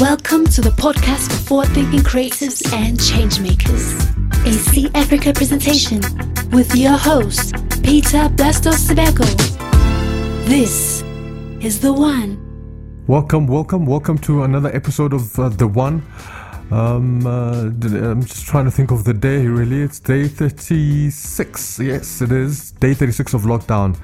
Welcome to the podcast for forward thinking creatives and changemakers. A See Africa presentation with your host, Peter Blastos Sebeko. This is The One. Welcome, welcome, welcome to another episode of uh, The One. Um, uh, I'm just trying to think of the day, really. It's day 36. Yes, it is. Day 36 of lockdown.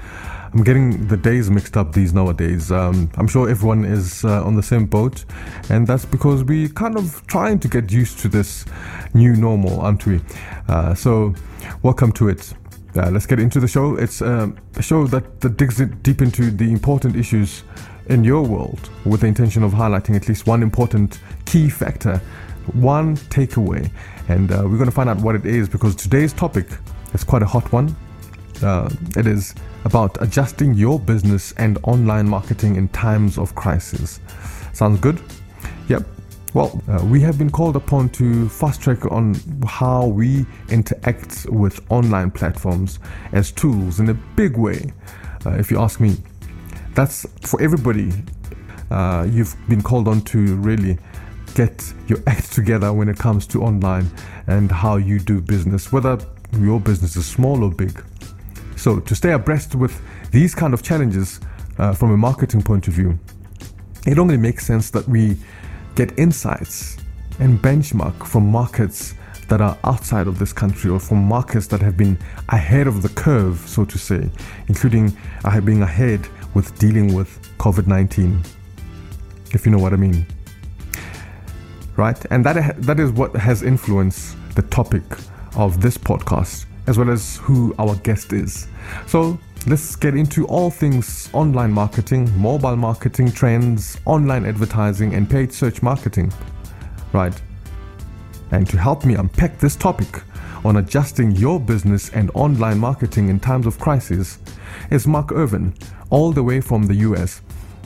I'm getting the days mixed up these nowadays. Um, I'm sure everyone is uh, on the same boat, and that's because we kind of trying to get used to this new normal, aren't we? Uh, so, welcome to it. Uh, let's get into the show. It's um, a show that, that digs deep into the important issues in your world with the intention of highlighting at least one important key factor, one takeaway. And uh, we're going to find out what it is because today's topic is quite a hot one. Uh, it is about adjusting your business and online marketing in times of crisis. Sounds good? Yep. Well, uh, we have been called upon to fast track on how we interact with online platforms as tools in a big way, uh, if you ask me. That's for everybody. Uh, you've been called on to really get your act together when it comes to online and how you do business, whether your business is small or big. So, to stay abreast with these kind of challenges uh, from a marketing point of view, it only makes sense that we get insights and benchmark from markets that are outside of this country or from markets that have been ahead of the curve, so to say, including uh, being ahead with dealing with COVID 19, if you know what I mean. Right? And that, that is what has influenced the topic of this podcast as well as who our guest is. So let's get into all things online marketing, mobile marketing trends, online advertising, and paid search marketing. Right? And to help me unpack this topic on adjusting your business and online marketing in times of crisis is Mark Irvine, all the way from the US.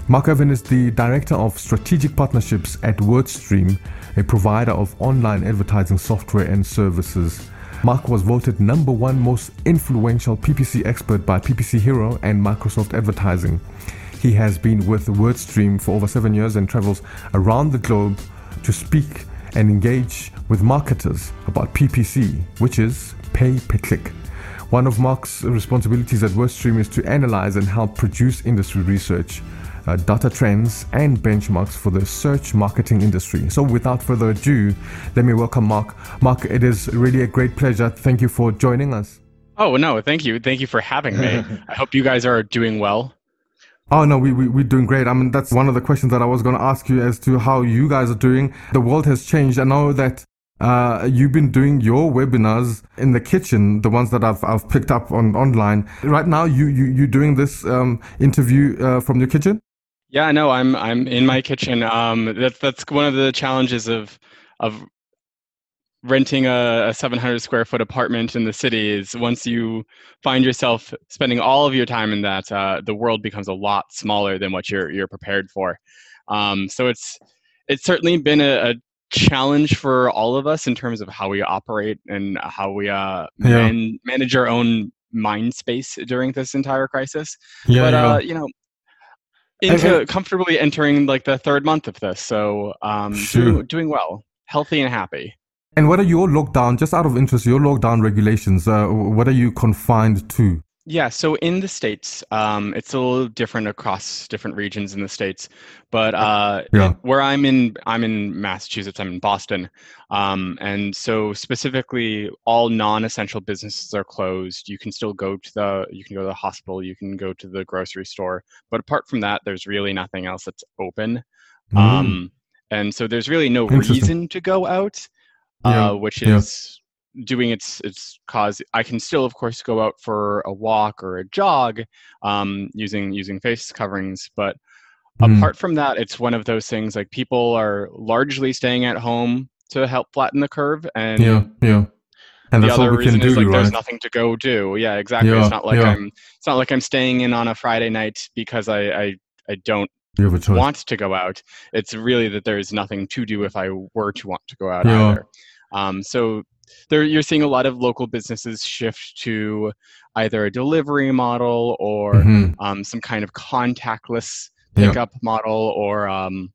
Mark Irvine is the Director of Strategic Partnerships at WordStream, a provider of online advertising software and services. Mark was voted number one most influential PPC expert by PPC Hero and Microsoft Advertising. He has been with WordStream for over seven years and travels around the globe to speak and engage with marketers about PPC, which is pay per click. One of Mark's responsibilities at WordStream is to analyze and help produce industry research uh, data trends and benchmarks for the search marketing industry. So, without further ado, let me welcome Mark. Mark, it is really a great pleasure. Thank you for joining us. Oh, no, thank you. Thank you for having me. I hope you guys are doing well. Oh no, we, we we're doing great. I mean, that's one of the questions that I was going to ask you as to how you guys are doing. The world has changed. I know that uh, you've been doing your webinars in the kitchen, the ones that I've I've picked up on online. Right now, you you you're doing this um, interview uh, from your kitchen? Yeah, no, I'm I'm in my kitchen. Um, that's that's one of the challenges of of renting a, a 700 square foot apartment in the city is once you find yourself spending all of your time in that, uh, the world becomes a lot smaller than what you're you're prepared for. Um, so it's it's certainly been a, a, challenge for all of us in terms of how we operate and how we uh, yeah. man, manage our own mind space during this entire crisis. Yeah, but uh, you know, into comfortably entering like the third month of this. So um, sure. doing, doing well, healthy and happy. And what are your lockdown, just out of interest, your lockdown regulations? Uh, what are you confined to? Yeah, so in the states, um, it's a little different across different regions in the states. But uh, yeah. where I'm in, I'm in Massachusetts. I'm in Boston, um, and so specifically, all non-essential businesses are closed. You can still go to the, you can go to the hospital, you can go to the grocery store, but apart from that, there's really nothing else that's open. Mm. Um, and so there's really no reason to go out, uh, yeah. which is doing its its cause i can still of course go out for a walk or a jog um, using using face coverings but mm. apart from that it's one of those things like people are largely staying at home to help flatten the curve and yeah yeah and the other reason do, is like right? there's nothing to go do yeah exactly yeah, it's not like yeah. i'm it's not like i'm staying in on a friday night because i i, I don't want to go out it's really that there's nothing to do if i were to want to go out yeah. either um, so there you're seeing a lot of local businesses shift to either a delivery model or mm-hmm. um, some kind of contactless pickup yeah. model or um,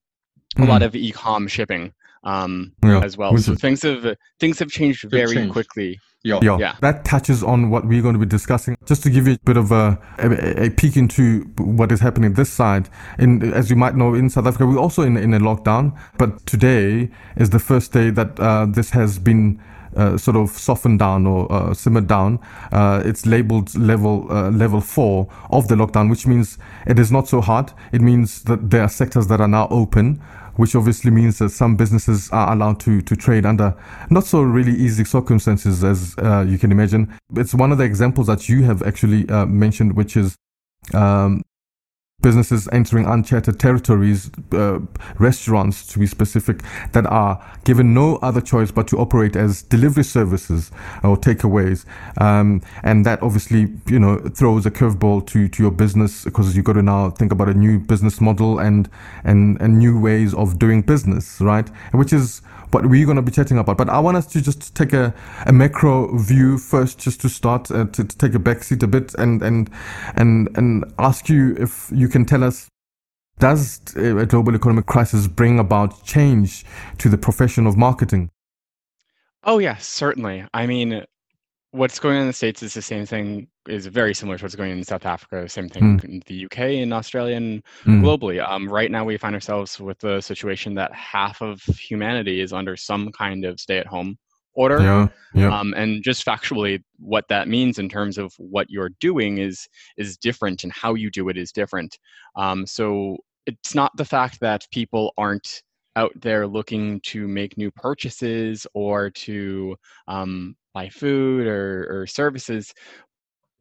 a lot of e-com shipping um, yeah. as well. So things have things have changed very changed. quickly. Yeah. yeah. yeah, that touches on what we're going to be discussing. Just to give you a bit of a, a, a, peek into what is happening this side. In as you might know, in South Africa, we're also in in a lockdown. But today is the first day that uh, this has been uh, sort of softened down or uh, simmered down. Uh, it's labeled level uh, level four of the lockdown, which means it is not so hard. It means that there are sectors that are now open, which obviously means that some businesses are allowed to to trade under not so really easy circumstances as uh, you can imagine. It's one of the examples that you have actually uh, mentioned, which is um, businesses entering uncharted territories, uh, restaurants to be specific, that are given no other choice but to operate as delivery services or takeaways. Um, and that obviously, you know, throws a curveball to, to your business because you've got to now think about a new business model and, and, and new ways of doing business, right? Which is what we're going to be chatting about. But I want us to just take a, a macro view first, just to start uh, to, to, take a backseat a bit and and and and ask you if you can tell us. Does a global economic crisis bring about change to the profession of marketing? Oh yes, certainly. I mean, what's going on in the states is the same thing is very similar to what's going on in south africa same thing mm. in the uk and australia and mm. globally um, right now we find ourselves with the situation that half of humanity is under some kind of stay-at-home order yeah, yeah. Um, and just factually what that means in terms of what you're doing is is different and how you do it is different um, so it's not the fact that people aren't out there looking to make new purchases or to um, buy food or, or services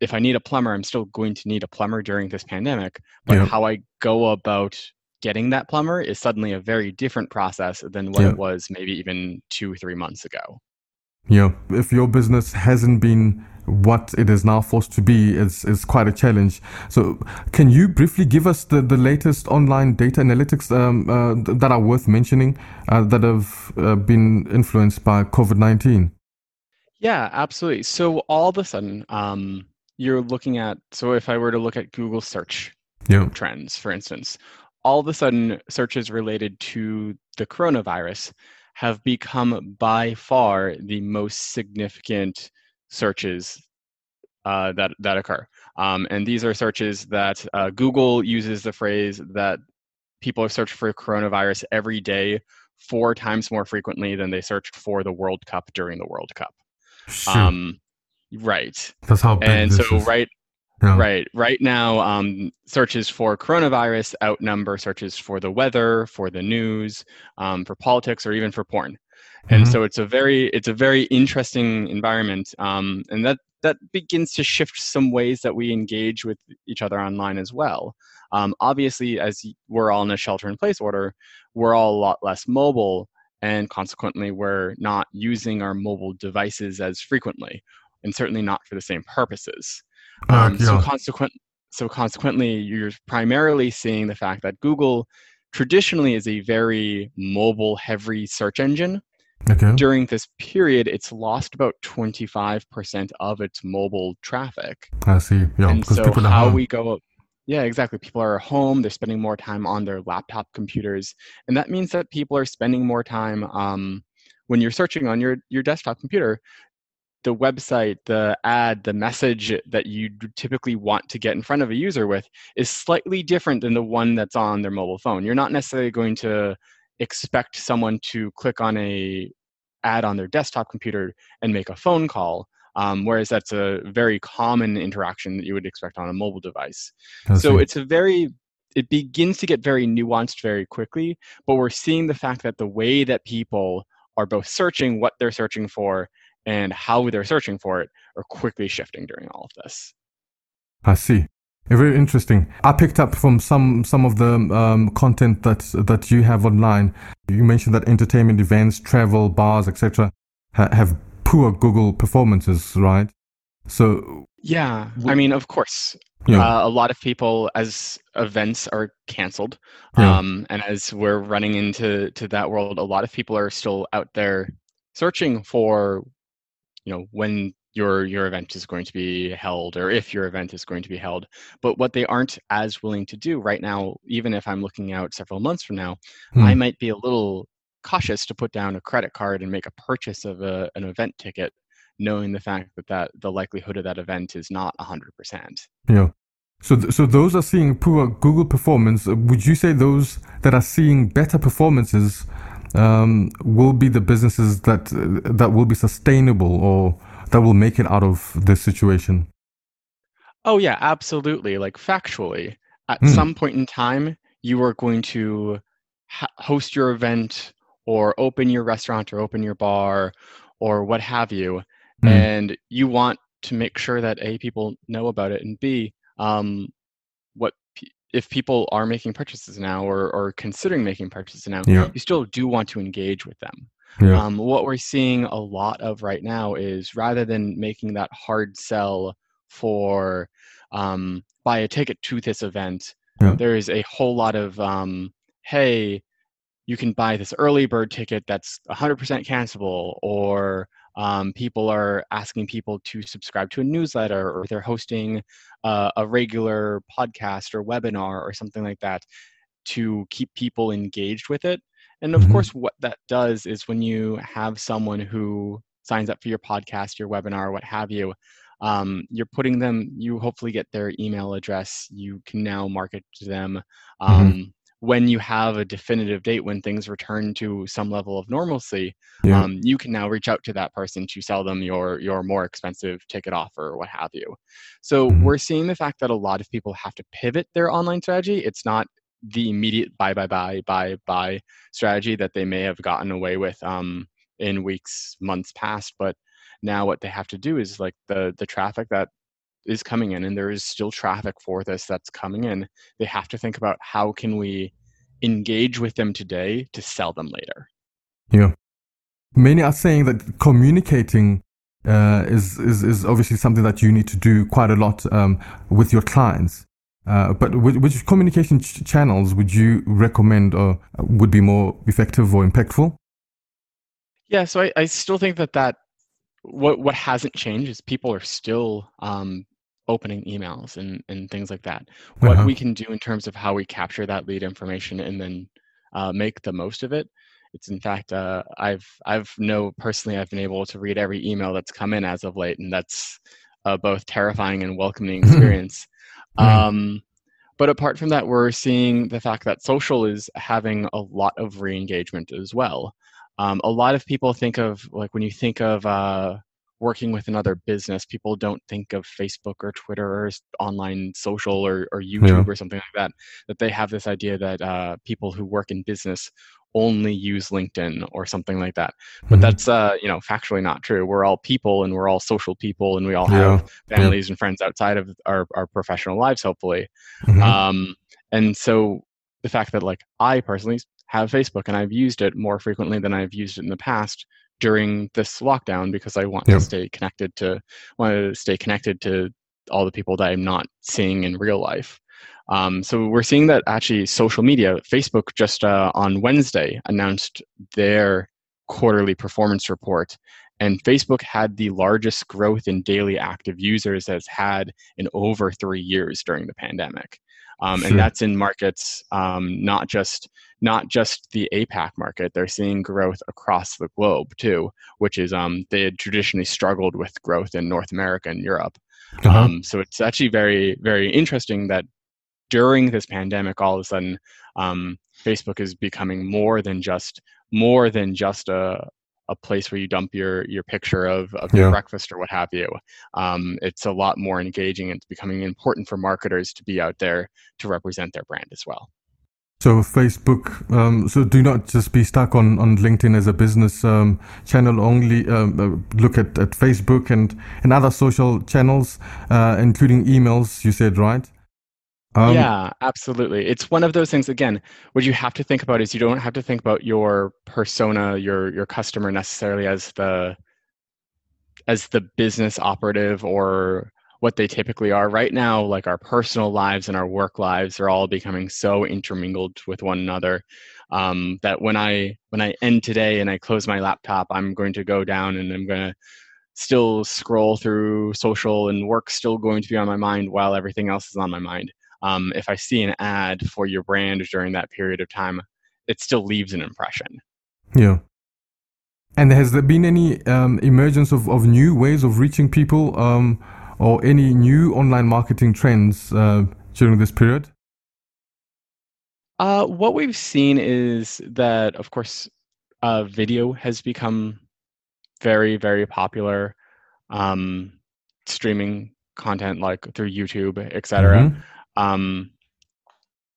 if I need a plumber, I'm still going to need a plumber during this pandemic. But yep. how I go about getting that plumber is suddenly a very different process than what yep. it was maybe even two, three months ago. Yeah. If your business hasn't been what it is now forced to be, is, is quite a challenge. So, can you briefly give us the, the latest online data analytics um, uh, that are worth mentioning uh, that have uh, been influenced by COVID 19? Yeah, absolutely. So all of a sudden, um, you're looking at. So if I were to look at Google search yeah. trends, for instance, all of a sudden searches related to the coronavirus have become by far the most significant searches uh, that that occur. Um, and these are searches that uh, Google uses the phrase that people have searched for coronavirus every day four times more frequently than they searched for the World Cup during the World Cup. Um, right. That's how And so is. right, yeah. right, right now, um, searches for coronavirus outnumber searches for the weather, for the news, um, for politics, or even for porn. And mm-hmm. so it's a very it's a very interesting environment, um, and that that begins to shift some ways that we engage with each other online as well. Um, obviously, as we're all in a shelter-in-place order, we're all a lot less mobile, and consequently we're not using our mobile devices as frequently and certainly not for the same purposes uh, um, yeah. so consequent so consequently you're primarily seeing the fact that google traditionally is a very mobile heavy search engine okay. during this period it's lost about 25% of its mobile traffic i see yeah and so how we go yeah, exactly. People are at home, they're spending more time on their laptop computers. And that means that people are spending more time um, when you're searching on your, your desktop computer. The website, the ad, the message that you typically want to get in front of a user with is slightly different than the one that's on their mobile phone. You're not necessarily going to expect someone to click on a ad on their desktop computer and make a phone call um, whereas that's a very common interaction that you would expect on a mobile device. so it's a very it begins to get very nuanced very quickly, but we're seeing the fact that the way that people are both searching what they're searching for and how they're searching for it are quickly shifting during all of this. I see. Very interesting. I picked up from some some of the um, content that that you have online. You mentioned that entertainment events, travel, bars, etc., ha- have poor Google performances, right? So yeah, I mean, of course, yeah. Uh, a lot of people as events are canceled, yeah. um, and as we're running into to that world, a lot of people are still out there searching for, you know, when your your event is going to be held or if your event is going to be held but what they aren't as willing to do right now even if i'm looking out several months from now hmm. i might be a little cautious to put down a credit card and make a purchase of a, an event ticket knowing the fact that, that the likelihood of that event is not 100% yeah so, th- so those are seeing poor Google performance. Would you say those that are seeing better performances um, will be the businesses that that will be sustainable or that will make it out of this situation? Oh yeah, absolutely. Like factually, at mm. some point in time, you are going to ha- host your event or open your restaurant or open your bar or what have you, mm. and you want to make sure that a people know about it and b um, if people are making purchases now or, or considering making purchases now, yeah. you still do want to engage with them. Yeah. Um, what we're seeing a lot of right now is rather than making that hard sell for um, buy a ticket to this event, yeah. there is a whole lot of um, hey, you can buy this early bird ticket that's 100% cancelable, or um, people are asking people to subscribe to a newsletter, or they're hosting uh, a regular podcast or webinar or something like that to keep people engaged with it. And of mm-hmm. course, what that does is when you have someone who signs up for your podcast, your webinar, what have you, um, you're putting them, you hopefully get their email address. You can now market to them. Mm-hmm. Um, mm-hmm when you have a definitive date when things return to some level of normalcy yeah. um, you can now reach out to that person to sell them your your more expensive ticket offer or what have you so mm-hmm. we're seeing the fact that a lot of people have to pivot their online strategy it's not the immediate buy buy buy buy buy strategy that they may have gotten away with um, in weeks months past but now what they have to do is like the the traffic that is coming in and there is still traffic for this that's coming in they have to think about how can we engage with them today to sell them later. Yeah. Many are saying that communicating uh, is, is is obviously something that you need to do quite a lot um, with your clients. Uh, but which, which communication ch- channels would you recommend or would be more effective or impactful? Yeah so I, I still think that that what what hasn't changed is people are still um, opening emails and, and things like that. What uh-huh. we can do in terms of how we capture that lead information and then uh, make the most of it. It's in fact, uh, I've I've know personally I've been able to read every email that's come in as of late, and that's uh, both terrifying and welcoming experience. um, but apart from that, we're seeing the fact that social is having a lot of re-engagement as well. Um, a lot of people think of like when you think of uh, working with another business, people don't think of Facebook or Twitter or online social or, or YouTube yeah. or something like that. That they have this idea that uh, people who work in business only use LinkedIn or something like that. But mm-hmm. that's uh, you know factually not true. We're all people and we're all social people and we all have yeah. families yeah. and friends outside of our, our professional lives, hopefully. Mm-hmm. Um, and so the fact that like I personally have Facebook and I've used it more frequently than I've used it in the past during this lockdown because I want to stay connected to want to stay connected to all the people that I'm not seeing in real life. Um, so we're seeing that actually social media, Facebook just uh, on Wednesday announced their quarterly performance report, and Facebook had the largest growth in daily active users as had in over three years during the pandemic. Um, sure. And that's in markets um, not just not just the APAC market. They're seeing growth across the globe too, which is um, they had traditionally struggled with growth in North America and Europe. Uh-huh. Um, so it's actually very very interesting that during this pandemic, all of a sudden, um, Facebook is becoming more than just more than just a a place where you dump your your picture of, of yeah. your breakfast or what have you. Um, it's a lot more engaging. It's becoming important for marketers to be out there to represent their brand as well. So Facebook, um, so do not just be stuck on, on LinkedIn as a business um, channel only. Um, uh, look at, at Facebook and, and other social channels, uh, including emails, you said, right? Um, yeah, absolutely. It's one of those things. Again, what you have to think about is you don't have to think about your persona, your your customer necessarily as the as the business operative or what they typically are. Right now, like our personal lives and our work lives are all becoming so intermingled with one another um, that when I when I end today and I close my laptop, I'm going to go down and I'm going to still scroll through social and work still going to be on my mind while everything else is on my mind. Um, if I see an ad for your brand during that period of time, it still leaves an impression. Yeah. And has there been any um, emergence of, of new ways of reaching people um, or any new online marketing trends uh, during this period? Uh, what we've seen is that, of course, uh, video has become very, very popular. Um, streaming content like through YouTube, etc. Mm-hmm. Um,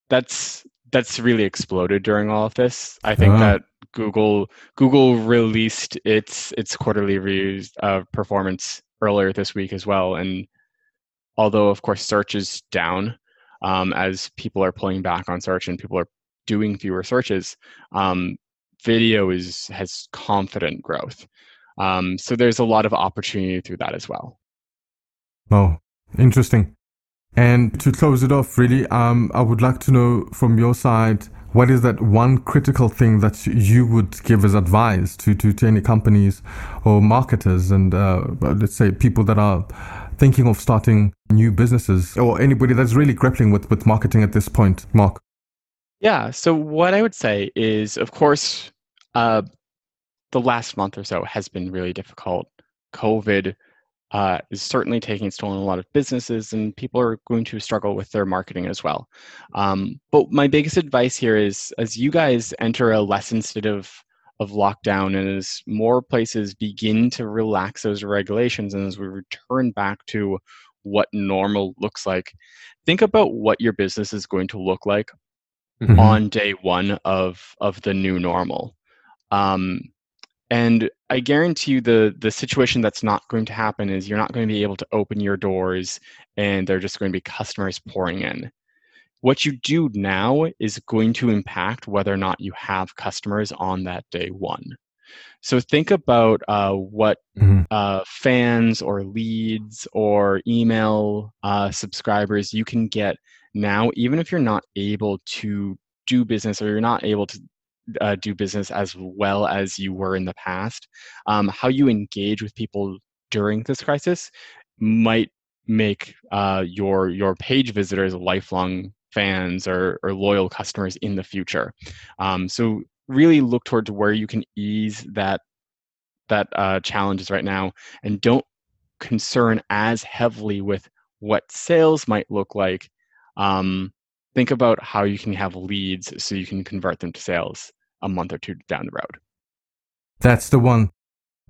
that's that's really exploded during all of this. I think uh-huh. that Google Google released its its quarterly reviews of performance earlier this week as well, and although of course search is down um, as people are pulling back on search and people are doing fewer searches, um, video is has confident growth. Um, so there's a lot of opportunity through that as well. Oh, interesting. And to close it off, really, um, I would like to know from your side what is that one critical thing that you would give as advice to, to, to any companies or marketers and uh, let's say people that are thinking of starting new businesses or anybody that's really grappling with, with marketing at this point, Mark? Yeah. So what I would say is, of course, uh, the last month or so has been really difficult. COVID uh, is certainly taking on a lot of businesses, and people are going to struggle with their marketing as well. Um, but my biggest advice here is as you guys enter a less of of lockdown and as more places begin to relax those regulations and as we return back to what normal looks like, think about what your business is going to look like mm-hmm. on day one of of the new normal. Um, and I guarantee you the the situation that's not going to happen is you're not going to be able to open your doors and they're just going to be customers pouring in. What you do now is going to impact whether or not you have customers on that day one. So think about uh, what mm-hmm. uh, fans or leads or email uh, subscribers you can get now, even if you're not able to do business or you're not able to uh, do business as well as you were in the past. Um, how you engage with people during this crisis might make uh, your your page visitors lifelong fans or, or loyal customers in the future. Um, so really look towards where you can ease that that uh, challenges right now, and don't concern as heavily with what sales might look like. Um, think about how you can have leads so you can convert them to sales a month or two down the road. That's the one.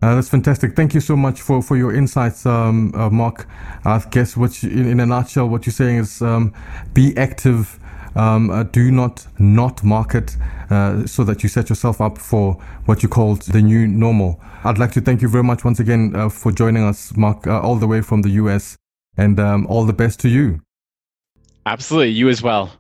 Uh, that's fantastic. Thank you so much for, for your insights, um, uh, Mark. I guess what you, in, in, a nutshell, what you're saying is um, be active. Um, uh, do not not market uh, so that you set yourself up for what you called the new normal. I'd like to thank you very much once again uh, for joining us, Mark, uh, all the way from the US, and um, all the best to you. Absolutely, you as well.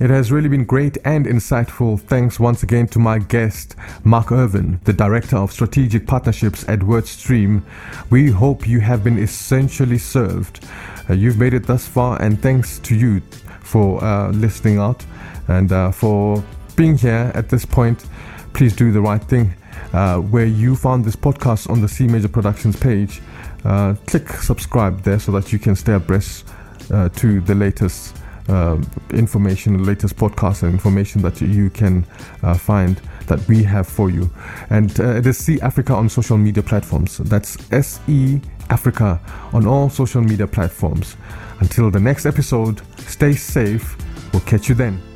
It has really been great and insightful. Thanks once again to my guest, Mark Irvine, the Director of Strategic Partnerships at WordStream. We hope you have been essentially served. Uh, you've made it thus far, and thanks to you for uh, listening out and uh, for being here at this point. Please do the right thing. Uh, where you found this podcast on the C Major Productions page, uh, click subscribe there so that you can stay abreast uh, to the latest uh, information, latest podcasts and information that you can uh, find that we have for you. And uh, it is See Africa on social media platforms. That's SE Africa on all social media platforms. Until the next episode, stay safe. We'll catch you then.